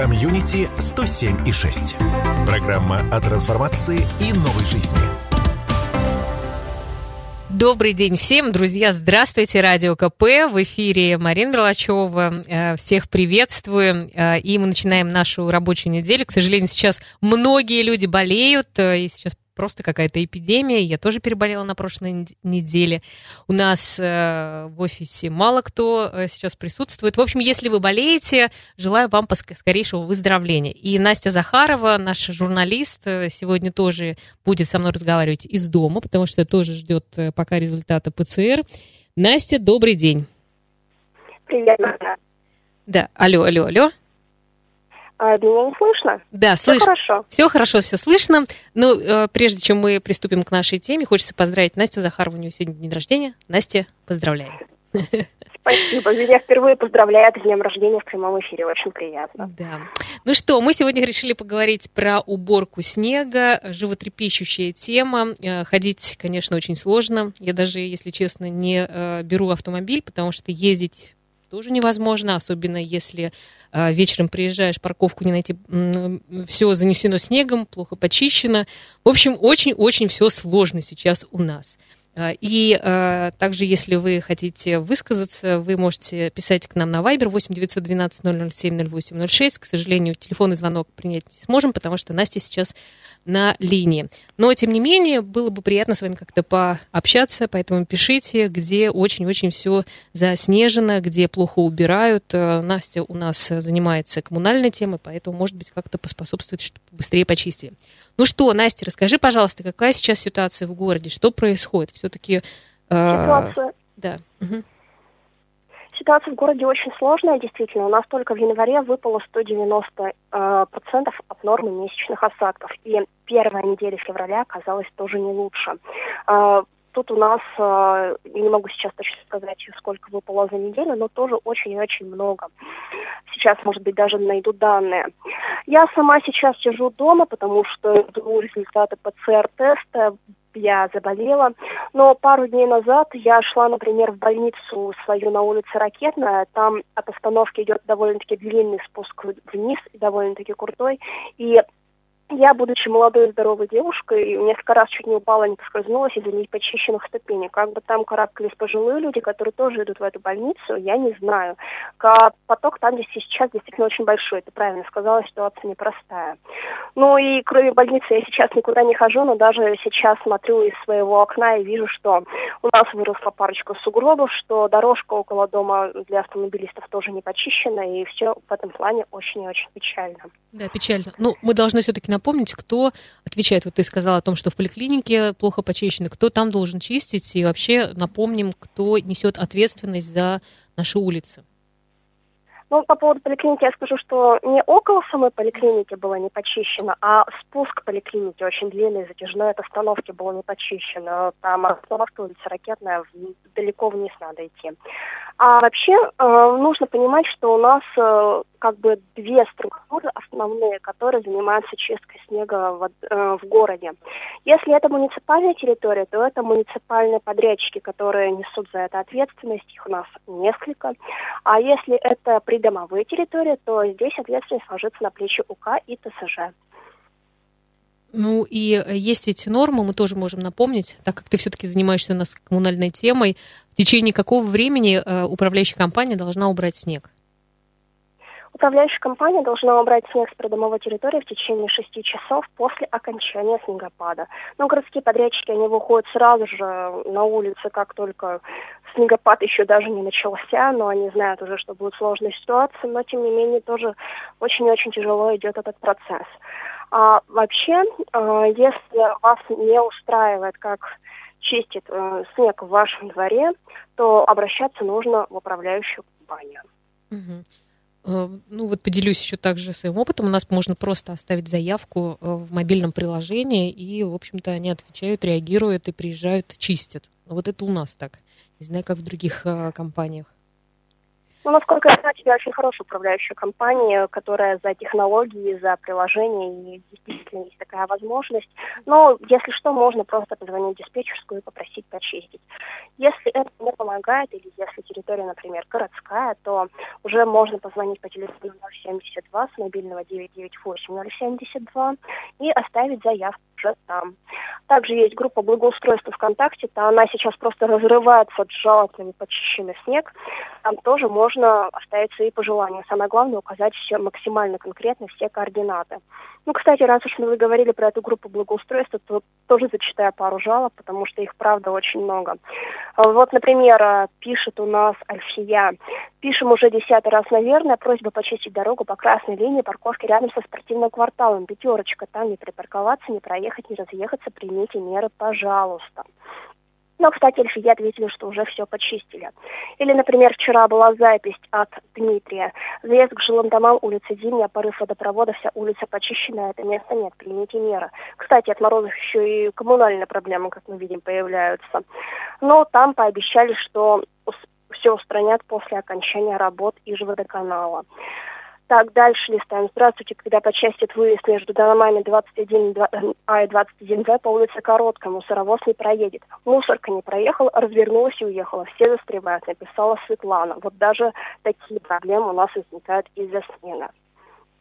Community 107 и 6. Программа о трансформации и новой жизни. Добрый день всем, друзья, здравствуйте, Радио КП, в эфире Марина Мерлачева, э, всех приветствую, э, и мы начинаем нашу рабочую неделю. К сожалению, сейчас многие люди болеют, э, и сейчас просто какая-то эпидемия. Я тоже переболела на прошлой неделе. У нас э, в офисе мало кто э, сейчас присутствует. В общем, если вы болеете, желаю вам скорейшего выздоровления. И Настя Захарова, наш журналист, э, сегодня тоже будет со мной разговаривать из дома, потому что тоже ждет пока результата ПЦР. Настя, добрый день. Привет. Да, алло, алло, алло. А, меня не слышно? Да, все слышно. хорошо. Все хорошо, все слышно. Ну, э, прежде чем мы приступим к нашей теме, хочется поздравить Настю Захарову, у нее сегодня день рождения. Настя, поздравляю. Спасибо. Меня впервые поздравляют с днем рождения в прямом эфире. Очень приятно. Да. Ну что, мы сегодня решили поговорить про уборку снега. Животрепещущая тема. Э, ходить, конечно, очень сложно. Я даже, если честно, не э, беру автомобиль, потому что ездить тоже невозможно, особенно если э, вечером приезжаешь, парковку не найти, все занесено снегом, плохо почищено. В общем, очень-очень все сложно сейчас у нас. А, и э, также, если вы хотите высказаться, вы можете писать к нам на Viber 8 912 007 0806. К сожалению, телефонный звонок принять не сможем, потому что Настя сейчас на линии. Но, тем не менее, было бы приятно с вами как-то пообщаться, поэтому пишите, где очень-очень все заснежено, где плохо убирают. Э, Настя у нас занимается коммунальной темой, поэтому, может быть, как-то поспособствует, чтобы быстрее почистили. Ну что, Настя, расскажи, пожалуйста, какая сейчас ситуация в городе, что происходит? Все-таки... Э, ситуация... Да. Угу. Ситуация в городе очень сложная, действительно. У нас только в январе выпало 190 э, процентов от нормы месячных осадков. И первая неделя февраля оказалась тоже не лучше. Э, тут у нас, э, не могу сейчас точно сказать, сколько выпало за неделю, но тоже очень и очень много. Сейчас, может быть, даже найду данные. Я сама сейчас сижу дома, потому что жду результаты ПЦР-теста я заболела. Но пару дней назад я шла, например, в больницу свою на улице Ракетная. Там от остановки идет довольно-таки длинный спуск вниз, довольно-таки крутой. И я, будучи молодой и здоровой девушкой, несколько раз чуть не упала, не поскользнулась из-за непочищенных ступеней. Как бы там карабкались пожилые люди, которые тоже идут в эту больницу, я не знаю. Поток там здесь сейчас действительно очень большой, ты правильно сказала, ситуация непростая. Ну и кроме больницы я сейчас никуда не хожу, но даже сейчас смотрю из своего окна и вижу, что у нас выросла парочка сугробов, что дорожка около дома для автомобилистов тоже не почищена, и все в этом плане очень и очень печально. Да, печально. Ну, мы должны все-таки напомнить, кто отвечает. Вот ты сказала о том, что в поликлинике плохо почищено, кто там должен чистить, и вообще напомним, кто несет ответственность за наши улицы. Ну, по поводу поликлиники я скажу, что не около самой поликлиники было не почищено, а спуск поликлиники очень длинный, затяжной от остановки было не почищено. Там остановка улица Ракетная, далеко вниз надо идти. А вообще э, нужно понимать, что у нас э, как бы две структуры основные, которые занимаются чисткой снега в, э, в городе. Если это муниципальная территория, то это муниципальные подрядчики, которые несут за это ответственность, их у нас несколько. А если это придомовые территории, то здесь ответственность ложится на плечи УК и ТСЖ. Ну и э, есть эти нормы, мы тоже можем напомнить, так как ты все-таки занимаешься у нас коммунальной темой, в течение какого времени э, управляющая компания должна убрать снег? Управляющая компания должна убрать снег с придомовой территории в течение шести часов после окончания снегопада. Но городские подрядчики, они выходят сразу же на улицы, как только снегопад еще даже не начался, но они знают уже, что будет сложная ситуация, но тем не менее тоже очень-очень тяжело идет этот процесс. А вообще, э, если вас не устраивает, как чистит э, снег в вашем дворе, то обращаться нужно в управляющую компанию. Угу. Ну вот поделюсь еще также своим опытом. У нас можно просто оставить заявку в мобильном приложении, и, в общем-то, они отвечают, реагируют и приезжают, чистят. Вот это у нас так. Не знаю, как в других компаниях. Ну, насколько я знаю, у тебя очень хорошая управляющая компания, которая за технологии, за приложения, и действительно есть такая возможность. Но, если что, можно просто позвонить в диспетчерскую и попросить почистить. Если это не помогает, или если территория, например, городская, то уже можно позвонить по телефону 072 с мобильного 998 072 и оставить заявку уже там. Также есть группа благоустройства ВКонтакте, то она сейчас просто разрывается от жалобами почищенный снег. Там тоже можно оставить свои пожелания. Самое главное указать все максимально конкретно все координаты. Ну, кстати, раз уж мы говорили про эту группу благоустройства, то тоже зачитаю пару жалоб, потому что их, правда, очень много. А вот, например, э, пишет у нас Альфия. Пишем уже десятый раз, наверное, просьба почистить дорогу по красной линии парковки рядом со спортивным кварталом. Пятерочка, там не припарковаться, не проехать, не разъехаться, примите меры, пожалуйста. Но, кстати, Эльфия ответили, что уже все почистили. Или, например, вчера была запись от Дмитрия. Заезд к жилым домам, улица Зимняя, порыв водопровода, вся улица почищена, это место нет, примите меры. Кстати, от морозов еще и коммунальные проблемы, как мы видим, появляются. Но там пообещали, что все устранят после окончания работ Ижводоканала. Так, дальше листаем. Здравствуйте, когда почастит выезд между домами 21А и 21Б по улице Короткая, мусоровоз не проедет. Мусорка не проехала, развернулась и уехала. Все застревают, написала Светлана. Вот даже такие проблемы у нас возникают из-за снега.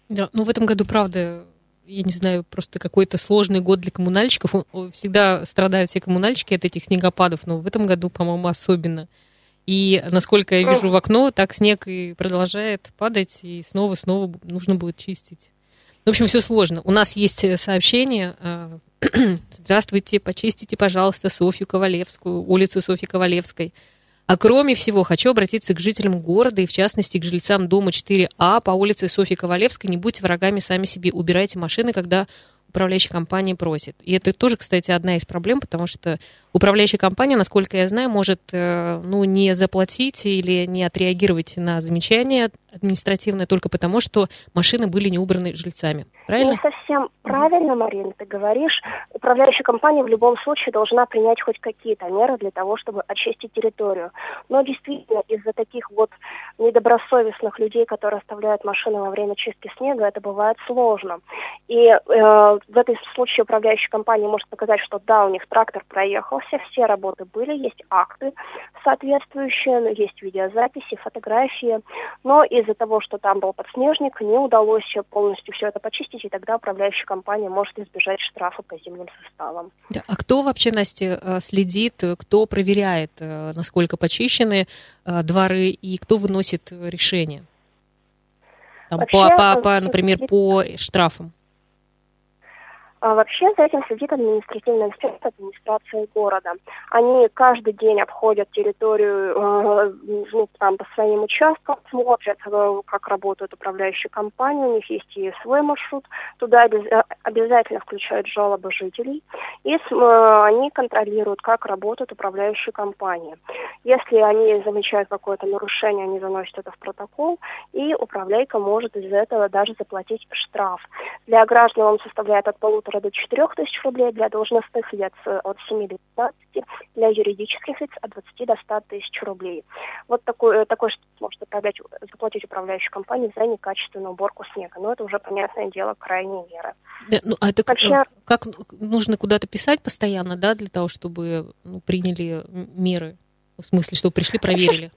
Да, ну в этом году, правда, я не знаю, просто какой-то сложный год для коммунальщиков. Всегда страдают все коммунальщики от этих снегопадов, но в этом году, по-моему, особенно. И насколько я вижу в окно, так снег и продолжает падать, и снова-снова нужно будет чистить. В общем, все сложно. У нас есть э, сообщение. А, Здравствуйте, почистите, пожалуйста, Софью Ковалевскую, улицу Софьи Ковалевской. А кроме всего, хочу обратиться к жителям города и, в частности, к жильцам дома 4А по улице Софьи Ковалевской. Не будьте врагами сами себе, убирайте машины, когда управляющая компания просит. И это тоже, кстати, одна из проблем, потому что управляющая компания, насколько я знаю, может э, ну, не заплатить или не отреагировать на замечание административное только потому, что машины были не убраны жильцами. Правильно? Не совсем правильно, Марина, ты говоришь. Управляющая компания в любом случае должна принять хоть какие-то меры для того, чтобы очистить территорию. Но действительно, из-за таких вот недобросовестных людей, которые оставляют машины во время чистки снега, это бывает сложно. И э, в этом случае управляющая компания может показать, что да, у них трактор проехался, все работы были, есть акты соответствующие, есть видеозаписи, фотографии, но из-за того, что там был подснежник, не удалось полностью все это почистить, и тогда управляющая компания может избежать штрафа по зимним составам. Да. А кто вообще, Настя, э, следит, кто проверяет, э, насколько почищены э, дворы, и кто выносит решение? Там, Вообще, по, по, по, например, по штрафам. А вообще за этим следит административная инспекция администрации города. Они каждый день обходят территорию э, ну, там, по своим участкам, смотрят, э, как работают управляющие компании, у них есть и свой маршрут. Туда э, обязательно включают жалобы жителей. И они контролируют, как работают управляющие компании. Если они замечают какое-то нарушение, они заносят это в протокол, и управляйка может из-за этого даже заплатить штраф. Для граждан он составляет от полутора полутора до четырех тысяч рублей, для должностных лиц от 7 до 15, для юридических лиц от 20 до 100 тысяч рублей. Вот такой, э, такой что может управлять, заплатить управляющей компании за некачественную уборку снега. Но это уже, понятное дело, крайние меры. Да, ну, а это Вообще, как, как нужно куда-то писать постоянно, да, для того, чтобы ну, приняли меры? В смысле, чтобы пришли, проверили?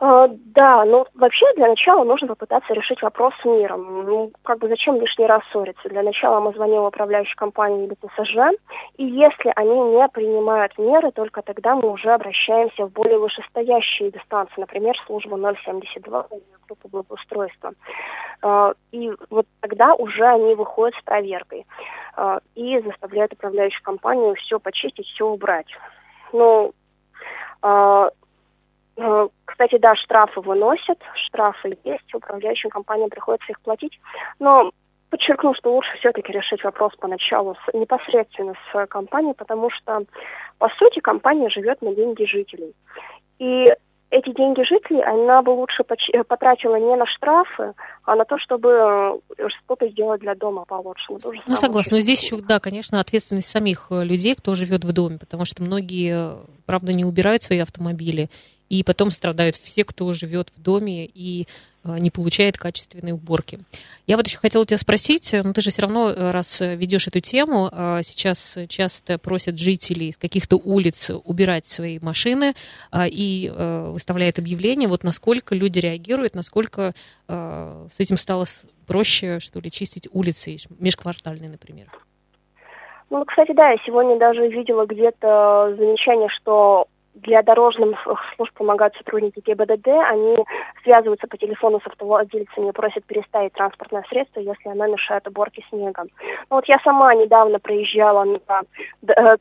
А, да, ну вообще для начала нужно попытаться решить вопрос с миром. Ну, как бы зачем лишний раз ссориться? Для начала мы звоним в управляющую компанию или ТСЖ, и если они не принимают меры, только тогда мы уже обращаемся в более вышестоящие дистанции, например, службу 072 группу благоустройства. А, и вот тогда уже они выходят с проверкой а, и заставляют управляющую компанию все почистить, все убрать. Ну, кстати, да, штрафы выносят, штрафы есть, управляющим компаниям приходится их платить, но подчеркну, что лучше все-таки решить вопрос поначалу с, непосредственно с компанией, потому что, по сути, компания живет на деньги жителей. И эти деньги жителей она бы лучше э, потратила не на штрафы, а на то, чтобы э, что-то сделать для дома получше. Ну, ну согласна. Но здесь еще, да, конечно, ответственность самих людей, кто живет в доме, потому что многие, правда, не убирают свои автомобили и потом страдают все, кто живет в доме и э, не получает качественной уборки. Я вот еще хотела тебя спросить, ну ты же все равно, э, раз ведешь эту тему, сейчас часто просят жителей с каких-то улиц убирать свои машины и выставляют объявления, вот насколько люди реагируют, насколько с этим стало проще, что ли, чистить улицы межквартальные, например? Ну, кстати, да, я сегодня даже видела где-то замечание, что для дорожных служб помогают сотрудники ГИБДД, они связываются по телефону с автовладельцами и просят переставить транспортное средство, если оно мешает уборке снега. Ну, вот я сама недавно проезжала на э,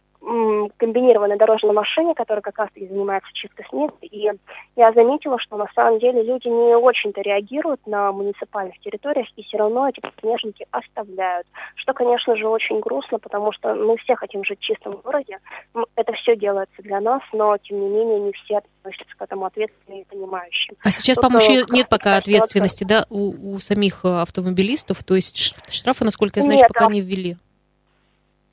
комбинированной дорожной машине, которая как раз таки занимается чисткой снега, и я заметила, что на самом деле люди не очень-то реагируют на муниципальных территориях, и все равно эти снежники оставляют, что, конечно же, очень грустно, потому что мы все хотим жить в чистом городе, это все делается для нас, но, тем не менее, не все относятся к этому ответственно и понимающим. А сейчас, по-моему, еще нет пока ответственности, да, у, у самих э, автомобилистов, то есть штрафы, насколько я знаю, нет, пока а... не ввели.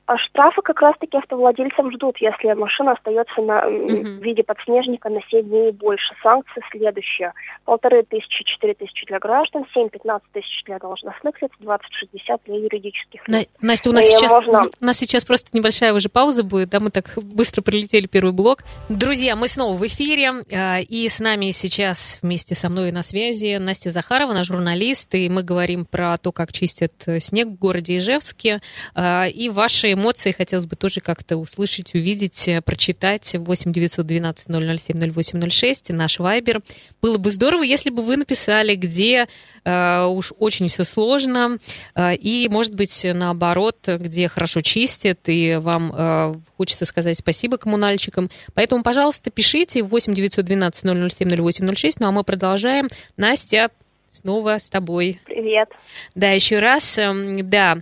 А штрафы как раз-таки автовладельцам ждут, если машина остается на, uh-huh. в виде подснежника на 7 дней и больше. Санкции следующие. Полторы тысячи, четыре тысячи для граждан, 7-15 тысяч для должностных лиц, 20-60 для юридических лиц. На, Настя, у нас, сейчас, можно... у нас сейчас просто небольшая уже пауза будет, да, мы так быстро пролетели первый блок. Друзья, мы снова в эфире, а, и с нами сейчас вместе со мной на связи Настя Захарова, наш журналист, и мы говорим про то, как чистят снег в городе Ижевске, а, и ваши эмоции хотелось бы тоже как-то услышать, увидеть, э, прочитать. 8 912 007 0806, наш вайбер. Было бы здорово, если бы вы написали, где э, уж очень все сложно, э, и, может быть, наоборот, где хорошо чистят, и вам э, хочется сказать спасибо коммунальщикам. Поэтому, пожалуйста, пишите 8 912 007 0806. Ну а мы продолжаем. Настя, снова с тобой. Привет. Да, еще раз. Эм, да,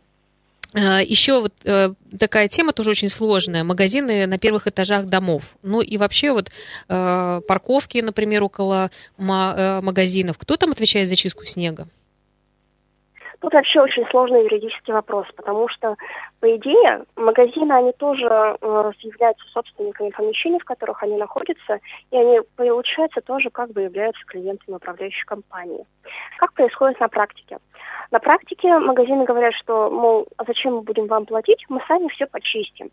Еще вот э, такая тема тоже очень сложная. Магазины на первых этажах домов. Ну и вообще вот э, парковки, например, около магазинов. Кто там отвечает за чистку снега? Тут вообще очень сложный юридический вопрос, потому что, по идее, магазины, они тоже э, являются собственниками помещений, в которых они находятся, и они, получается, тоже как бы являются клиентами управляющей компании. Как происходит на практике? На практике магазины говорят, что, мол, а зачем мы будем вам платить, мы сами все почистим.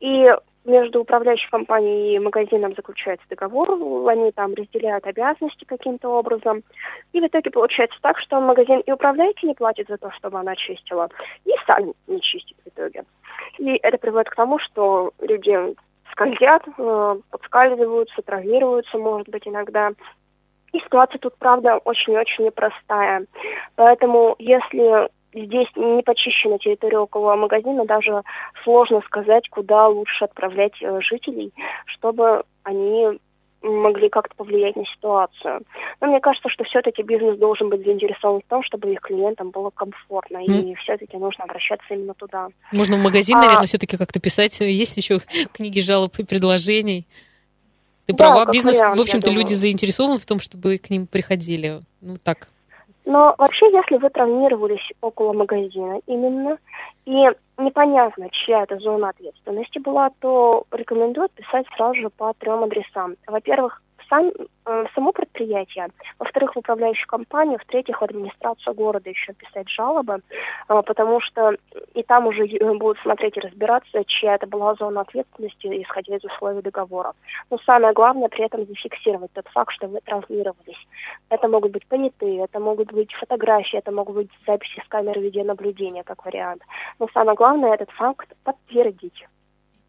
И между управляющей компанией и магазином заключается договор, они там разделяют обязанности каким-то образом. И в итоге получается так, что магазин и управляющий не платит за то, чтобы она чистила, и сами не чистит в итоге. И это приводит к тому, что люди скользят, э, подскальзываются, травмируются, может быть, иногда. И ситуация тут, правда, очень-очень непростая. Поэтому, если здесь не почищена территория около магазина, даже сложно сказать, куда лучше отправлять э, жителей, чтобы они могли как-то повлиять на ситуацию. Но мне кажется, что все-таки бизнес должен быть заинтересован в том, чтобы их клиентам было комфортно, mm. и все-таки нужно обращаться именно туда. Можно в магазин, а, наверное, все-таки как-то писать. Есть еще книги жалоб и предложений. Ты да, права, бизнес, вариант, в общем-то, люди заинтересованы в том, чтобы к ним приходили. Ну так. Но вообще, если вы травмировались около магазина именно, и непонятно, чья это зона ответственности была, то рекомендую писать сразу же по трем адресам. Во-первых, сам, э, само предприятие, во-вторых, в управляющую компанию, в-третьих, в администрацию города еще писать жалобы, э, потому что и там уже э, будут смотреть и разбираться, чья это была зона ответственности, исходя из условий договора. Но самое главное при этом зафиксировать тот факт, что вы транслировались. Это могут быть понятые, это могут быть фотографии, это могут быть записи с камеры видеонаблюдения, как вариант. Но самое главное этот факт подтвердить.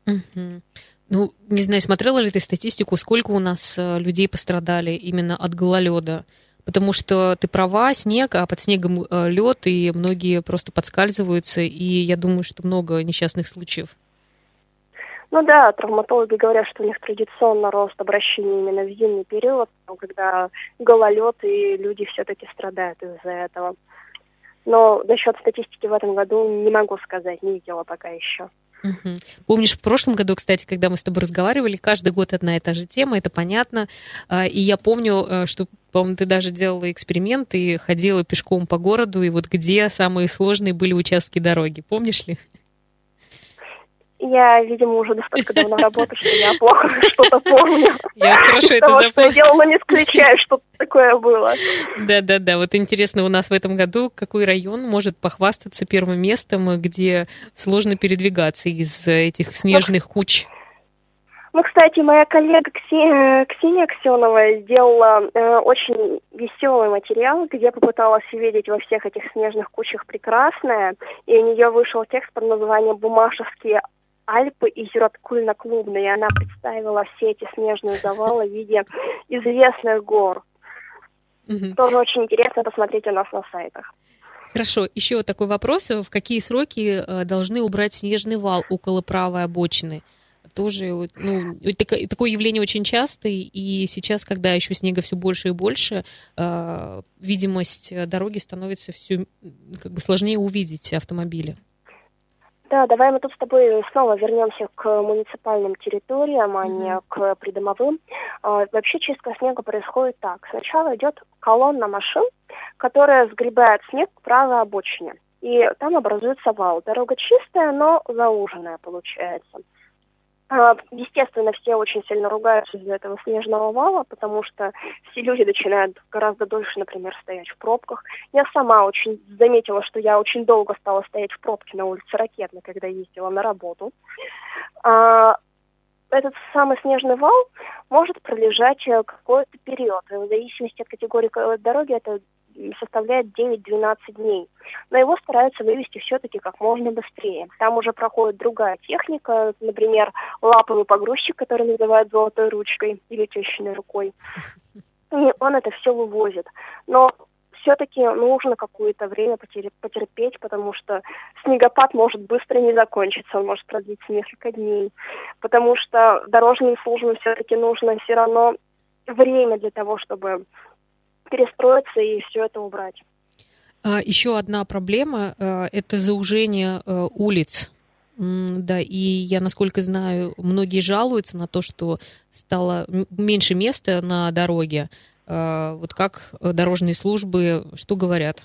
Угу. Ну, не знаю, смотрела ли ты статистику, сколько у нас э, людей пострадали именно от гололеда? Потому что ты права, снег, а под снегом э, лед, и многие просто подскальзываются, и я думаю, что много несчастных случаев. Ну да, травматологи говорят, что у них традиционно рост обращений именно в зимний период, когда гололед, и люди все-таки страдают из-за этого. Но насчет статистики в этом году не могу сказать, не видела пока еще. Угу. Помнишь, в прошлом году, кстати, когда мы с тобой разговаривали, каждый год одна и та же тема, это понятно. А, и я помню, э, что, по-моему, ты даже делала эксперимент и ходила пешком по городу, и вот где самые сложные были участки дороги, помнишь ли? Я, видимо, уже настолько давно работаю, что я плохо что-то помню. Я хорошо это запомнила. что я делала, не исключаю, что такое было. Да-да-да. Вот интересно, у нас в этом году какой район может похвастаться первым местом, где сложно передвигаться из этих снежных куч? Ну, кстати, моя коллега Ксения, Ксения Аксенова сделала э, очень веселый материал, где попыталась увидеть во всех этих снежных кучах прекрасное, и у нее вышел текст под названием «Бумашевские Альпы и Зюраткульно-Клубные», и она представила все эти снежные завалы в виде известных гор. Угу. Тоже очень интересно посмотреть у нас на сайтах. Хорошо, еще такой вопрос. В какие сроки э, должны убрать снежный вал около правой обочины? тоже ну, такое явление очень частое, и сейчас, когда еще снега все больше и больше, э, видимость дороги становится все как бы сложнее увидеть автомобили. Да, давай мы тут с тобой снова вернемся к муниципальным территориям, а mm-hmm. не к придомовым. А, вообще чистка снега происходит так. Сначала идет колонна машин, которая сгребает снег к правой обочине. И там образуется вал. Дорога чистая, но зауженная получается. А, естественно, все очень сильно ругаются из-за этого снежного вала, потому что все люди начинают гораздо дольше, например, стоять в пробках. Я сама очень заметила, что я очень долго стала стоять в пробке на улице Ракетной, когда ездила на работу. А, этот самый снежный вал может пролежать э, какой-то период. В зависимости от категории дороги это составляет 9-12 дней. Но его стараются вывести все-таки как можно быстрее. Там уже проходит другая техника, например, лаповый погрузчик, который называют золотой ручкой или тещиной рукой. И он это все вывозит. Но все-таки нужно какое-то время потерпеть, потому что снегопад может быстро не закончиться, он может продлиться несколько дней. Потому что дорожным службам все-таки нужно все равно время для того, чтобы перестроиться и все это убрать. А, еще одна проблема а, – это заужение а, улиц. Да, и я, насколько знаю, многие жалуются на то, что стало меньше места на дороге. Вот как дорожные службы, что говорят?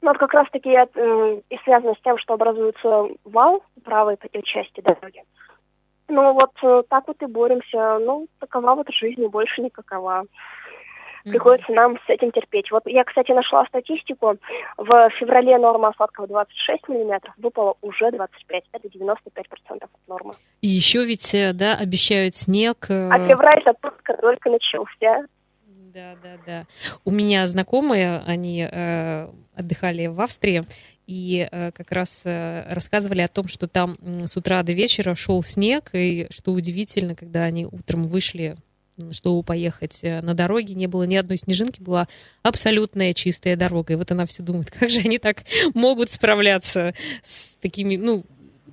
Ну, вот как раз-таки и связано с тем, что образуется вал правой части дороги. Ну, вот э, так вот и боремся. Ну, такова вот жизнь, больше никакова. Приходится нам с этим терпеть. Вот я, кстати, нашла статистику. В феврале норма осадков 26 миллиметров, выпало уже 25. Это 95% от нормы. И еще ведь, э, да, обещают снег. Э, а февраль-то только начался. Да, да, да. У меня знакомые, они э, отдыхали в Австрии, и э, как раз э, рассказывали о том, что там с утра до вечера шел снег, и что удивительно, когда они утром вышли чтобы поехать э, на дороге, не было ни одной снежинки, была абсолютная чистая дорога. И вот она все думает, как же они так могут справляться с такими, ну,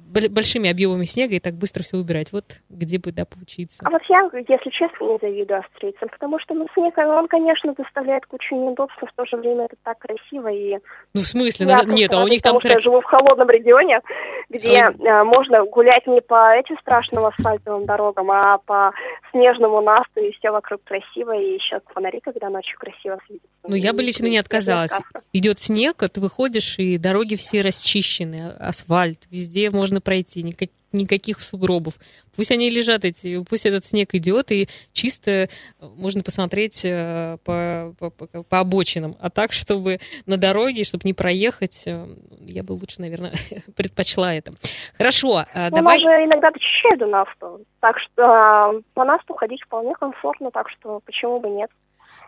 большими объемами снега и так быстро все убирать. Вот где бы, да, поучиться. А вот я, если честно, не завидую австрийцам, потому что, ну, снег, он, конечно, доставляет кучу неудобств, но в то же время это так красиво и... Ну, в смысле? Я ну, нет, а у них там... Потому я живу в холодном регионе, где а... а можно гулять не по этим страшным асфальтовым дорогам, а по снежному насту, и все вокруг красиво, и еще фонари, когда ночью красиво светятся. Ну, я бы лично не отказалась. Идет снег, а ты выходишь, и дороги все расчищены, асфальт, везде можно пройти, никак, никаких сугробов. Пусть они лежат эти, пусть этот снег идет, и чисто можно посмотреть э, по, по, по, обочинам. А так, чтобы на дороге, чтобы не проехать, э, я бы лучше, наверное, предпочла это. Хорошо, э, ну, давай... Она же иногда дочищает до насту, так что по насту ходить вполне комфортно, так что почему бы нет.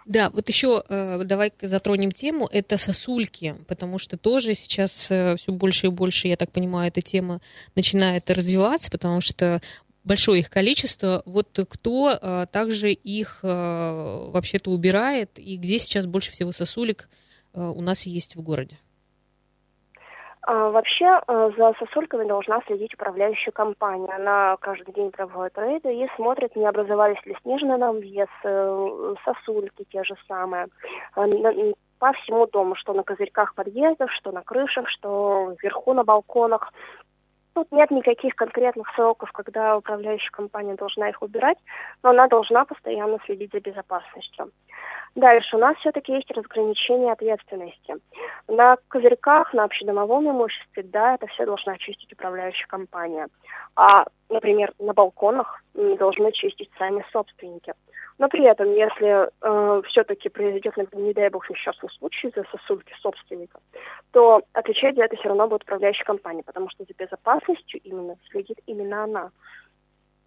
Да, вот еще э, давай затронем тему, это сосульки, потому что тоже сейчас э, все больше и больше, я так понимаю, эта тема начинает развиваться, потому что большое их количество. Вот кто э, также их вообще-то убирает, и где сейчас больше всего сосулек у нас есть в городе? А, вообще э, за сосульками должна следить управляющая компания. Она каждый день проводит рейды и смотрит, не образовались ли снежные навес, э, сосульки те же самые э, по всему дому, что на козырьках подъездов, что на крышах, что вверху на балконах. Тут нет никаких конкретных сроков, когда управляющая компания должна их убирать, но она должна постоянно следить за безопасностью. Дальше у нас все-таки есть разграничение ответственности. На козырьках, на общедомовом имуществе, да, это все должна чистить управляющая компания. А, например, на балконах должны чистить сами собственники. Но при этом, если э, все-таки произойдет, не дай бог, несчастный случай из-за сосульки собственника, то отвечать за это все равно будет управляющая компания, потому что за безопасностью именно следит именно она.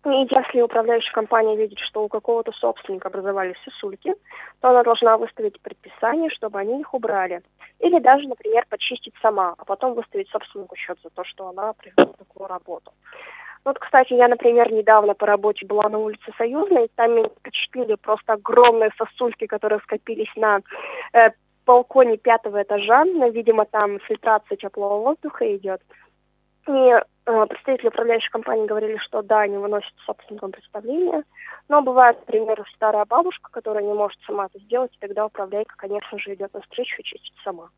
И если управляющая компания видит, что у какого-то собственника образовались сосульки, то она должна выставить предписание, чтобы они их убрали. Или даже, например, почистить сама, а потом выставить собственнику счет за то, что она произвела такую работу. Вот, кстати, я, например, недавно по работе была на улице Союзной, там меня впечатлили просто огромные сосульки, которые скопились на э, балконе пятого этажа. Но, видимо, там фильтрация теплого воздуха идет. И э, представители управляющей компании говорили, что да, они выносят собственникам представление, но бывает, например, старая бабушка, которая не может сама это сделать, и тогда управляйка, конечно же, идет навстречу и чистит сама.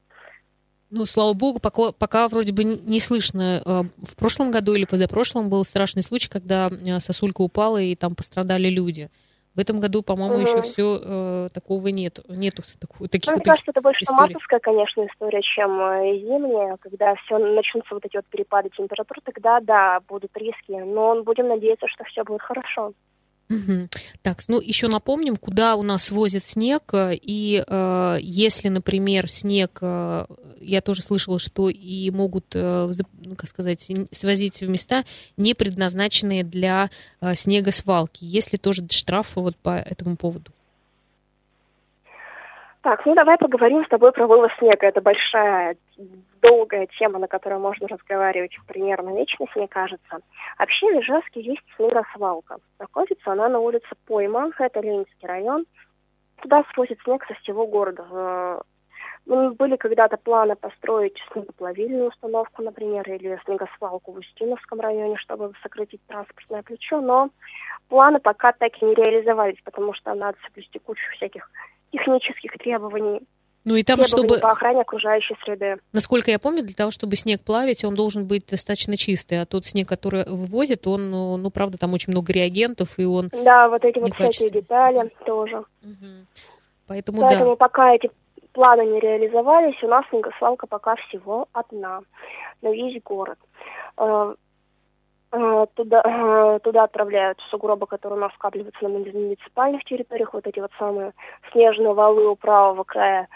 Ну, слава богу, пока, пока вроде бы не слышно. Э, в прошлом году или позапрошлом был страшный случай, когда э, сосулька упала, и там пострадали люди. В этом году, по-моему, угу. еще все э, такого нет. Нету такого, таких ну, Мне кажется, это больше историй. конечно, история, чем э, зимняя. Когда все начнутся вот эти вот перепады температур, тогда, да, будут риски. Но будем надеяться, что все будет хорошо. Угу. Так, ну еще напомним, куда у нас возят снег, и э, если, например, снег, э, я тоже слышала, что и могут, э, ну, как сказать, свозить в места, не предназначенные для э, снегосвалки. Есть ли тоже штрафы вот по этому поводу? Так, ну давай поговорим с тобой про вывоз снега. Это большая, долгая тема, на которой можно разговаривать примерно вечно, мне кажется. Вообще в Ижевске есть снегосвалка. Находится она на улице Пойма, это Ленинский район. Туда свозят снег со всего города. Ну, были когда-то планы построить снегоплавильную установку, например, или снегосвалку в Устиновском районе, чтобы сократить транспортное плечо, но планы пока так и не реализовались, потому что надо соблюсти кучу всяких технических требований. Ну и там, чтобы... по охране окружающей среды. Насколько я помню, для того, чтобы снег плавить, он должен быть достаточно чистый. А тот снег, который вывозят, он, ну, ну правда, там очень много реагентов, и он Да, вот эти вот всякие детали тоже. Угу. Поэтому, Поэтому да. пока эти планы не реализовались, у нас снегосвалка пока всего одна на весь город. Э, туда, э, туда отправляют сугробы, которые у нас скапливаются на муниципальных территориях, вот эти вот самые снежные валы у правого края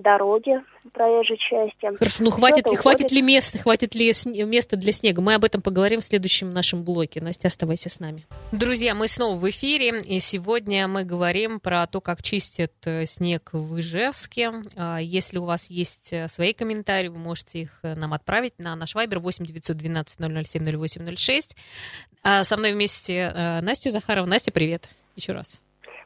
дороги проезжей части. Хорошо, ну хватит, хватит ли места, хватит ли места для снега? Мы об этом поговорим в следующем нашем блоке. Настя, оставайся с нами. Друзья, мы снова в эфире, и сегодня мы говорим про то, как чистят снег в Ижевске. А, если у вас есть свои комментарии, вы можете их нам отправить на наш вайбер 8 912 007 0806. Со мной вместе Настя Захарова. Настя, привет еще раз.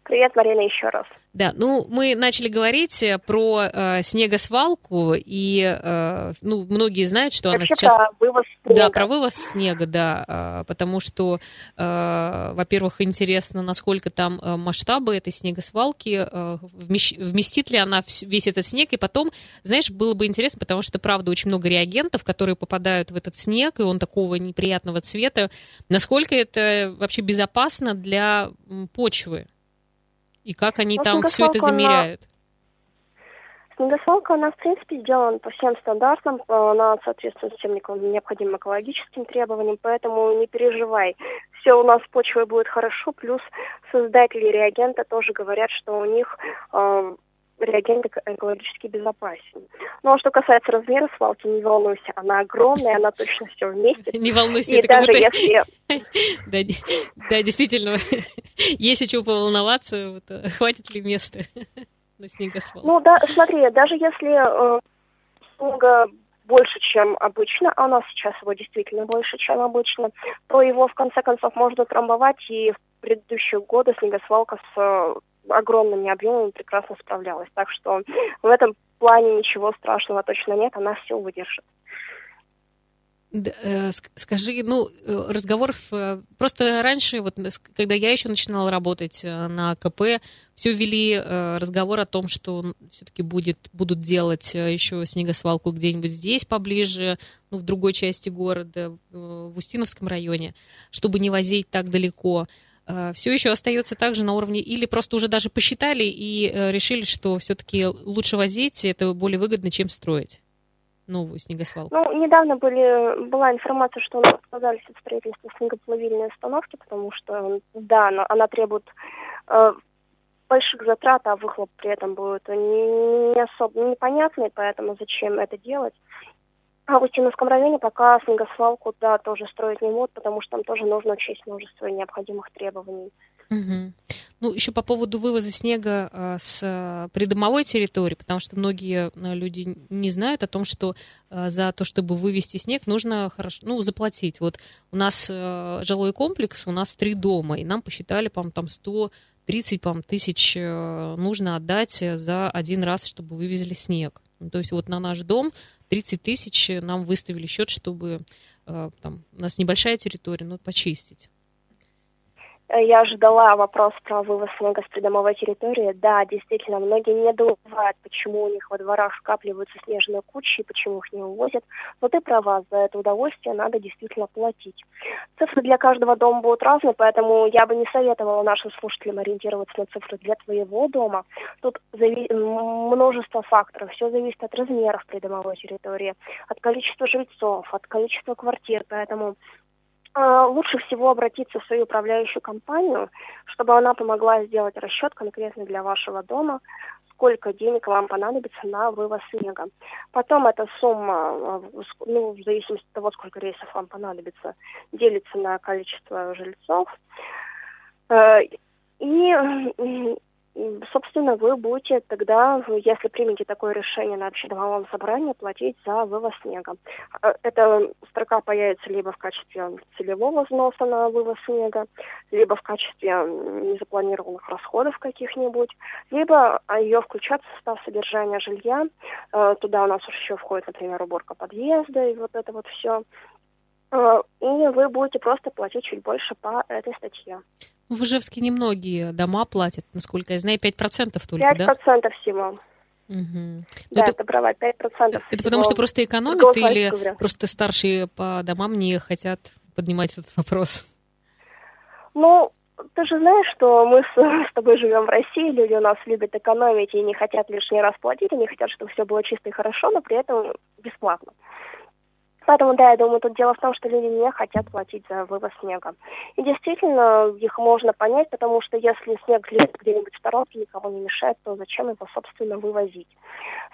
Привет, Марина, еще раз. Да, ну мы начали говорить э, про э, снегосвалку, и э, ну, многие знают, что Вообще она сейчас... Про вывоз снега. Да, про вывоз снега, да, э, потому что, э, во-первых, интересно, насколько там э, масштабы этой снегосвалки, э, вместит ли она весь этот снег, и потом, знаешь, было бы интересно, потому что, правда, очень много реагентов, которые попадают в этот снег, и он такого неприятного цвета, насколько это вообще безопасно для почвы? И как они ну, там все это замеряют? Снегосвалка, она, в принципе, сделана по всем стандартам, она соответствует всем необходимым экологическим требованиям, поэтому не переживай. Все у нас с почвой будет хорошо, плюс создатели реагента тоже говорят, что у них э, реагент экологически безопасен. Ну а что касается размера свалки, не волнуйся, она огромная, она точно все вместе. Не волнуйся, это даже если... Да, действительно, есть о чем поволноваться, э, хватит ли места на снегосвалке? Ну да, смотри, даже если э, снега больше, чем обычно, а у нас сейчас его действительно больше, чем обычно, то его в конце концов можно трамбовать, и в предыдущие годы снегосвалка с огромными объемами прекрасно справлялась. Так что в этом плане ничего страшного точно нет, она все выдержит. Э, скажи, ну, э, разговоров... Э, просто раньше, вот, когда я еще начинала работать на КП, все вели разговор о том, что все-таки будет, будут делать еще снегосвалку где-нибудь здесь поближе, ну, в другой части города, в Устиновском районе, чтобы не возить так далеко. Э, все еще остается также на уровне, или просто уже даже посчитали и э, решили, что все-таки лучше возить, это более выгодно, чем строить новую снегосвалку? Ну, недавно были, была информация, что у нас отказались от строительства снегоплавильной установки, потому что, да, она, она требует э, больших затрат, а выхлоп при этом будет не, не особо непонятный, поэтому зачем это делать. А в Устиновском районе пока снегосвалку, да, тоже строить не могут, потому что там тоже нужно учесть множество необходимых требований. Угу. Ну, еще по поводу вывоза снега э, с придомовой территории, потому что многие э, люди не знают о том, что за то, чтобы вывести снег, нужно хорошо, ну, заплатить. Вот у нас жилой комплекс, у нас три дома, и нам посчитали, по там 130 по тысяч нужно отдать за один раз, чтобы вывезли снег. То есть вот на наш дом 30 тысяч нам выставили счет, чтобы там, у нас небольшая территория, но почистить. Я ждала вопрос про вывоз снега с придомовой территории. Да, действительно, многие недоумевают, почему у них во дворах скапливаются снежные кучи и почему их не увозят. Но ты права, за это удовольствие надо действительно платить. Цифры для каждого дома будут разные, поэтому я бы не советовала нашим слушателям ориентироваться на цифры для твоего дома. Тут зави- множество факторов. Все зависит от размеров придомовой территории, от количества жильцов, от количества квартир. Поэтому лучше всего обратиться в свою управляющую компанию, чтобы она помогла сделать расчет конкретно для вашего дома, сколько денег вам понадобится на вывоз снега. Потом эта сумма, а, ну, в зависимости от того, сколько рейсов вам понадобится, делится на количество жильцов. Э, и собственно, вы будете тогда, если примете такое решение на общедомовом собрании, платить за вывоз снега. А, эта строка появится либо в качестве целевого взноса на вывоз снега, либо в качестве незапланированных расходов каких-нибудь, либо ее включат в состав содержания жилья. Э, туда у нас еще входит, например, уборка подъезда и вот это вот все. Э, и вы будете просто платить чуть больше по этой статье. В Ижевске немногие дома платят, насколько я знаю, 5% только, 5% да? 5% всего. Угу. Да, это, это права, 5%. Это потому что просто экономят или говоря. просто старшие по домам не хотят поднимать этот вопрос? Ну, ты же знаешь, что мы с, с тобой живем в России, люди у нас любят экономить и не хотят лишний раз платить, они хотят, чтобы все было чисто и хорошо, но при этом бесплатно. Поэтому, да, я думаю, тут дело в том, что люди не хотят платить за вывоз снега. И действительно, их можно понять, потому что если снег лежит где-нибудь в сторонке, никому не мешает, то зачем его, собственно, вывозить?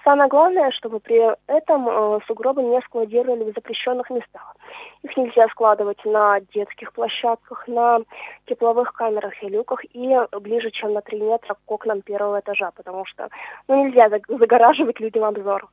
Самое главное, чтобы при этом э, сугробы не складировали в запрещенных местах. Их нельзя складывать на детских площадках, на тепловых камерах и люках и ближе, чем на 3 метра к окнам первого этажа, потому что ну, нельзя загораживать людям обзор.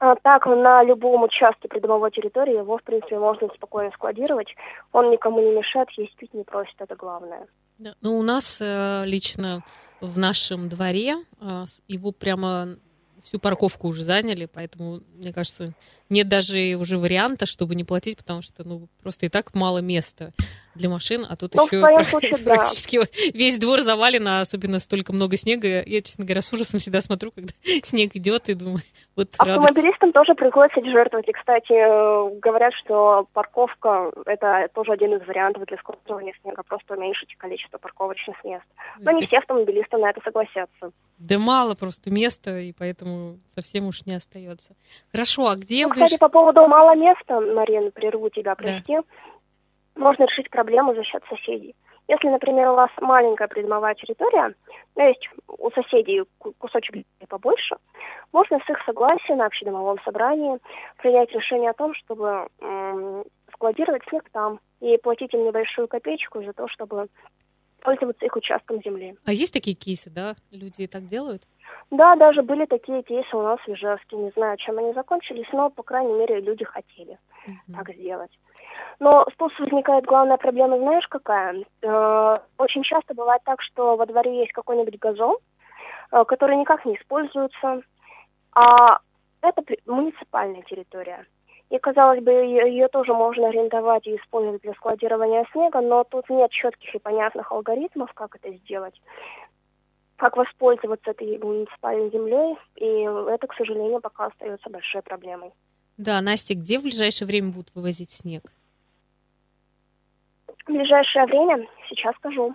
А так, на любом участке придомовой территории его, в принципе, можно спокойно складировать. Он никому не мешает, есть пить не просит, это главное. Да, ну, у нас э, лично в нашем дворе э, его прямо всю парковку уже заняли, поэтому, мне кажется, нет даже уже варианта, чтобы не платить, потому что, ну, просто и так мало места для машин, а тут ну, еще случае, практически да. весь двор завален, а особенно столько много снега. Я, честно говоря, с ужасом всегда смотрю, когда снег идет, и думаю, вот Автомобилистам радость. тоже приходится жертвовать. И, кстати, говорят, что парковка – это тоже один из вариантов для складывания снега, просто уменьшить количество парковочных мест. Но не все автомобилисты на это согласятся. Да мало просто места, и поэтому совсем уж не остается. Хорошо, а где... Ну, кстати, по поводу мало места, Марина, прерву тебя, прости. Да можно решить проблему за счет соседей. Если, например, у вас маленькая придомовая территория, то есть у соседей кусочек побольше, можно с их согласия на общедомовом собрании принять решение о том, чтобы складировать снег там и платить им небольшую копеечку за то, чтобы пользоваться их участком земли. А есть такие кейсы, да? Люди так делают? Да, даже были такие кейсы у нас в Ижевске. Не знаю, чем они закончились, но, по крайней мере, люди хотели uh-huh. так сделать. Но тут возникает главная проблема, знаешь, какая? Э, очень часто бывает так, что во дворе есть какой-нибудь газон, э, который никак не используется, а это муниципальная территория. И, казалось бы, ее тоже можно арендовать и использовать для складирования снега, но тут нет четких и понятных алгоритмов, как это сделать, как воспользоваться этой муниципальной землей, и это, к сожалению, пока остается большой проблемой. Да, Настя, где в ближайшее время будут вывозить снег? В ближайшее время, сейчас скажу.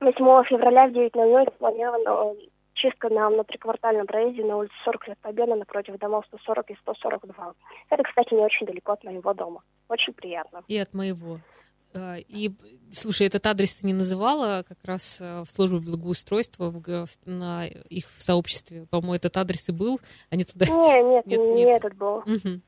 8 февраля в 9.00 запланирована чистка на внутриквартальном проезде на улице 40 лет Победы напротив домов 140 и 142. Это, кстати, не очень далеко от моего дома. Очень приятно. И от моего. А, и, слушай, этот адрес ты не называла как раз э, в службе благоустройства в, на их в сообществе. По-моему, этот адрес и был. Они туда... Нет, нет, нет, не нет. этот был. Угу.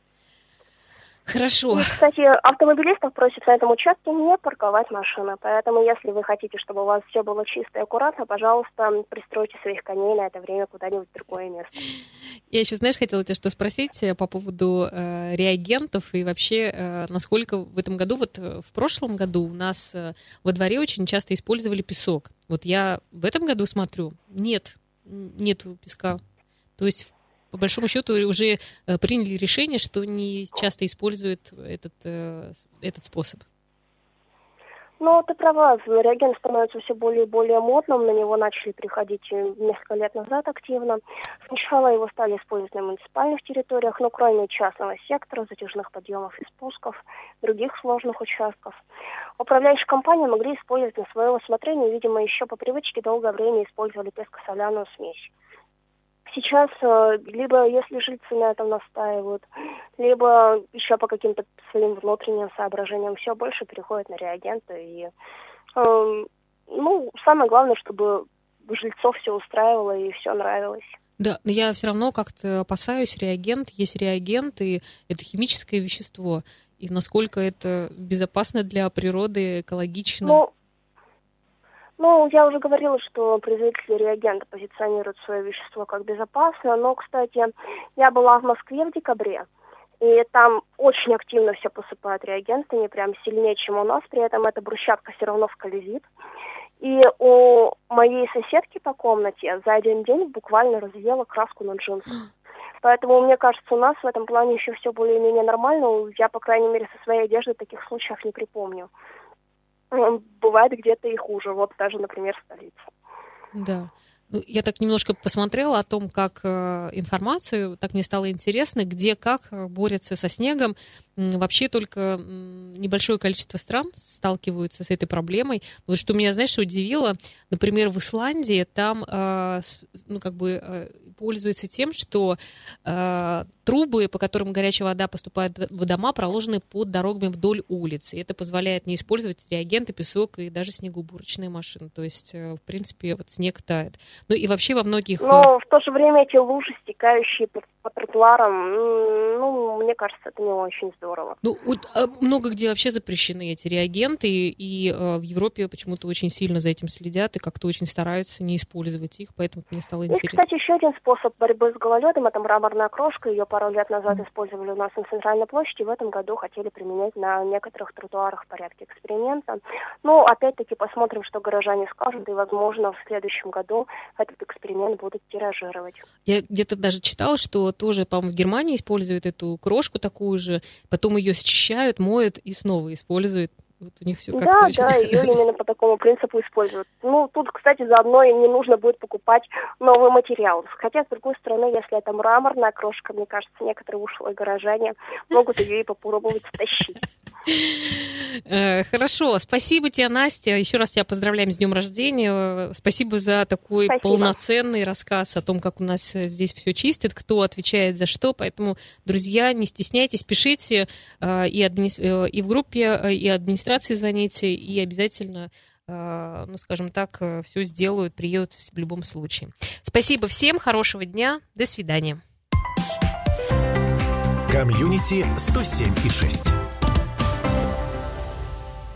Хорошо. И, кстати, автомобилистов просят на этом участке не парковать машины. Поэтому, если вы хотите, чтобы у вас все было чисто и аккуратно, пожалуйста, пристройте своих коней на это время куда-нибудь в другое место. Я еще, знаешь, хотела тебя что спросить э, по поводу э, реагентов и вообще, э, насколько в этом году, вот э, в прошлом году у нас э, во дворе очень часто использовали песок. Вот я в этом году смотрю, нет, нет песка. То есть по большому счету уже э, приняли решение, что не часто используют этот, э, этот способ. Ну, ты права, реагент становится все более и более модным, на него начали приходить несколько лет назад активно. Сначала его стали использовать на муниципальных территориях, но кроме частного сектора, затяжных подъемов и спусков, других сложных участков. Управляющие компании могли использовать на свое усмотрение, видимо, еще по привычке долгое время использовали песко-соляную смесь сейчас э, либо если жильцы на этом настаивают, либо еще по каким-то своим внутренним соображениям все больше переходит на реагенты. И, э, ну, самое главное, чтобы жильцов все устраивало и все нравилось. Да, но я все равно как-то опасаюсь реагент. Есть реагент, и это химическое вещество. И насколько это безопасно для природы, экологично? Ну, ну, я уже говорила, что производители реагента позиционируют свое вещество как безопасное, но, кстати, я была в Москве в декабре, и там очень активно все посыпают реагентами, прям сильнее, чем у нас, при этом эта брусчатка все равно скользит. И у моей соседки по комнате за один день буквально развела краску на джинсах. Поэтому, мне кажется, у нас в этом плане еще все более-менее нормально. Я, по крайней мере, со своей одеждой таких случаев не припомню бывает где-то и хуже. Вот даже, например, столица. Да. Ну, я так немножко посмотрела о том, как э, информацию, так мне стало интересно, где как э, борются со снегом. Вообще только небольшое количество стран сталкиваются с этой проблемой. Вот что меня, знаешь, удивило, например, в Исландии там, э, ну, как бы э, пользуются тем, что э, трубы, по которым горячая вода поступает в дома, проложены под дорогами вдоль улицы. И это позволяет не использовать реагенты, песок и даже снегоуборочные машины. То есть, э, в принципе, вот снег тает. Ну и вообще во многих... Но э, в то же время эти лужи, стекающие по, по тротуарам, ну, мне кажется, это не очень здорово. Ну, вот, а много где вообще запрещены эти реагенты, и, и э, в Европе почему-то очень сильно за этим следят и как-то очень стараются не использовать их, поэтому мне стало интересно. И, кстати, еще один способ борьбы с гололедом, это мраморная крошка, ее пару лет назад использовали у нас на центральной площади, в этом году хотели применять на некоторых тротуарах в порядке эксперимента. Ну, опять-таки посмотрим, что горожане скажут, и, возможно, в следующем году этот эксперимент будут тиражировать. Я где-то даже читала, что тоже, по-моему, в Германии используют эту крошку такую же, потом ее счищают, моют и снова используют. Вот у них все да, как-то очень... Да, ее именно по такому принципу используют. Ну, тут, кстати, заодно и не нужно будет покупать новый материал. Хотя, с другой стороны, если это мраморная крошка, мне кажется, некоторые ушлые горожане могут ее и попробовать стащить. Э, хорошо, спасибо тебе, Настя. Еще раз тебя поздравляем с днем рождения. Спасибо за такой спасибо. полноценный рассказ о том, как у нас здесь все чистит, кто отвечает за что. Поэтому, друзья, не стесняйтесь, пишите э, и, админи... Э, и в группе, и администрации звоните, и обязательно ну, скажем так, все сделают, приедут в любом случае. Спасибо всем, хорошего дня, до свидания. Комьюнити 107 и 6.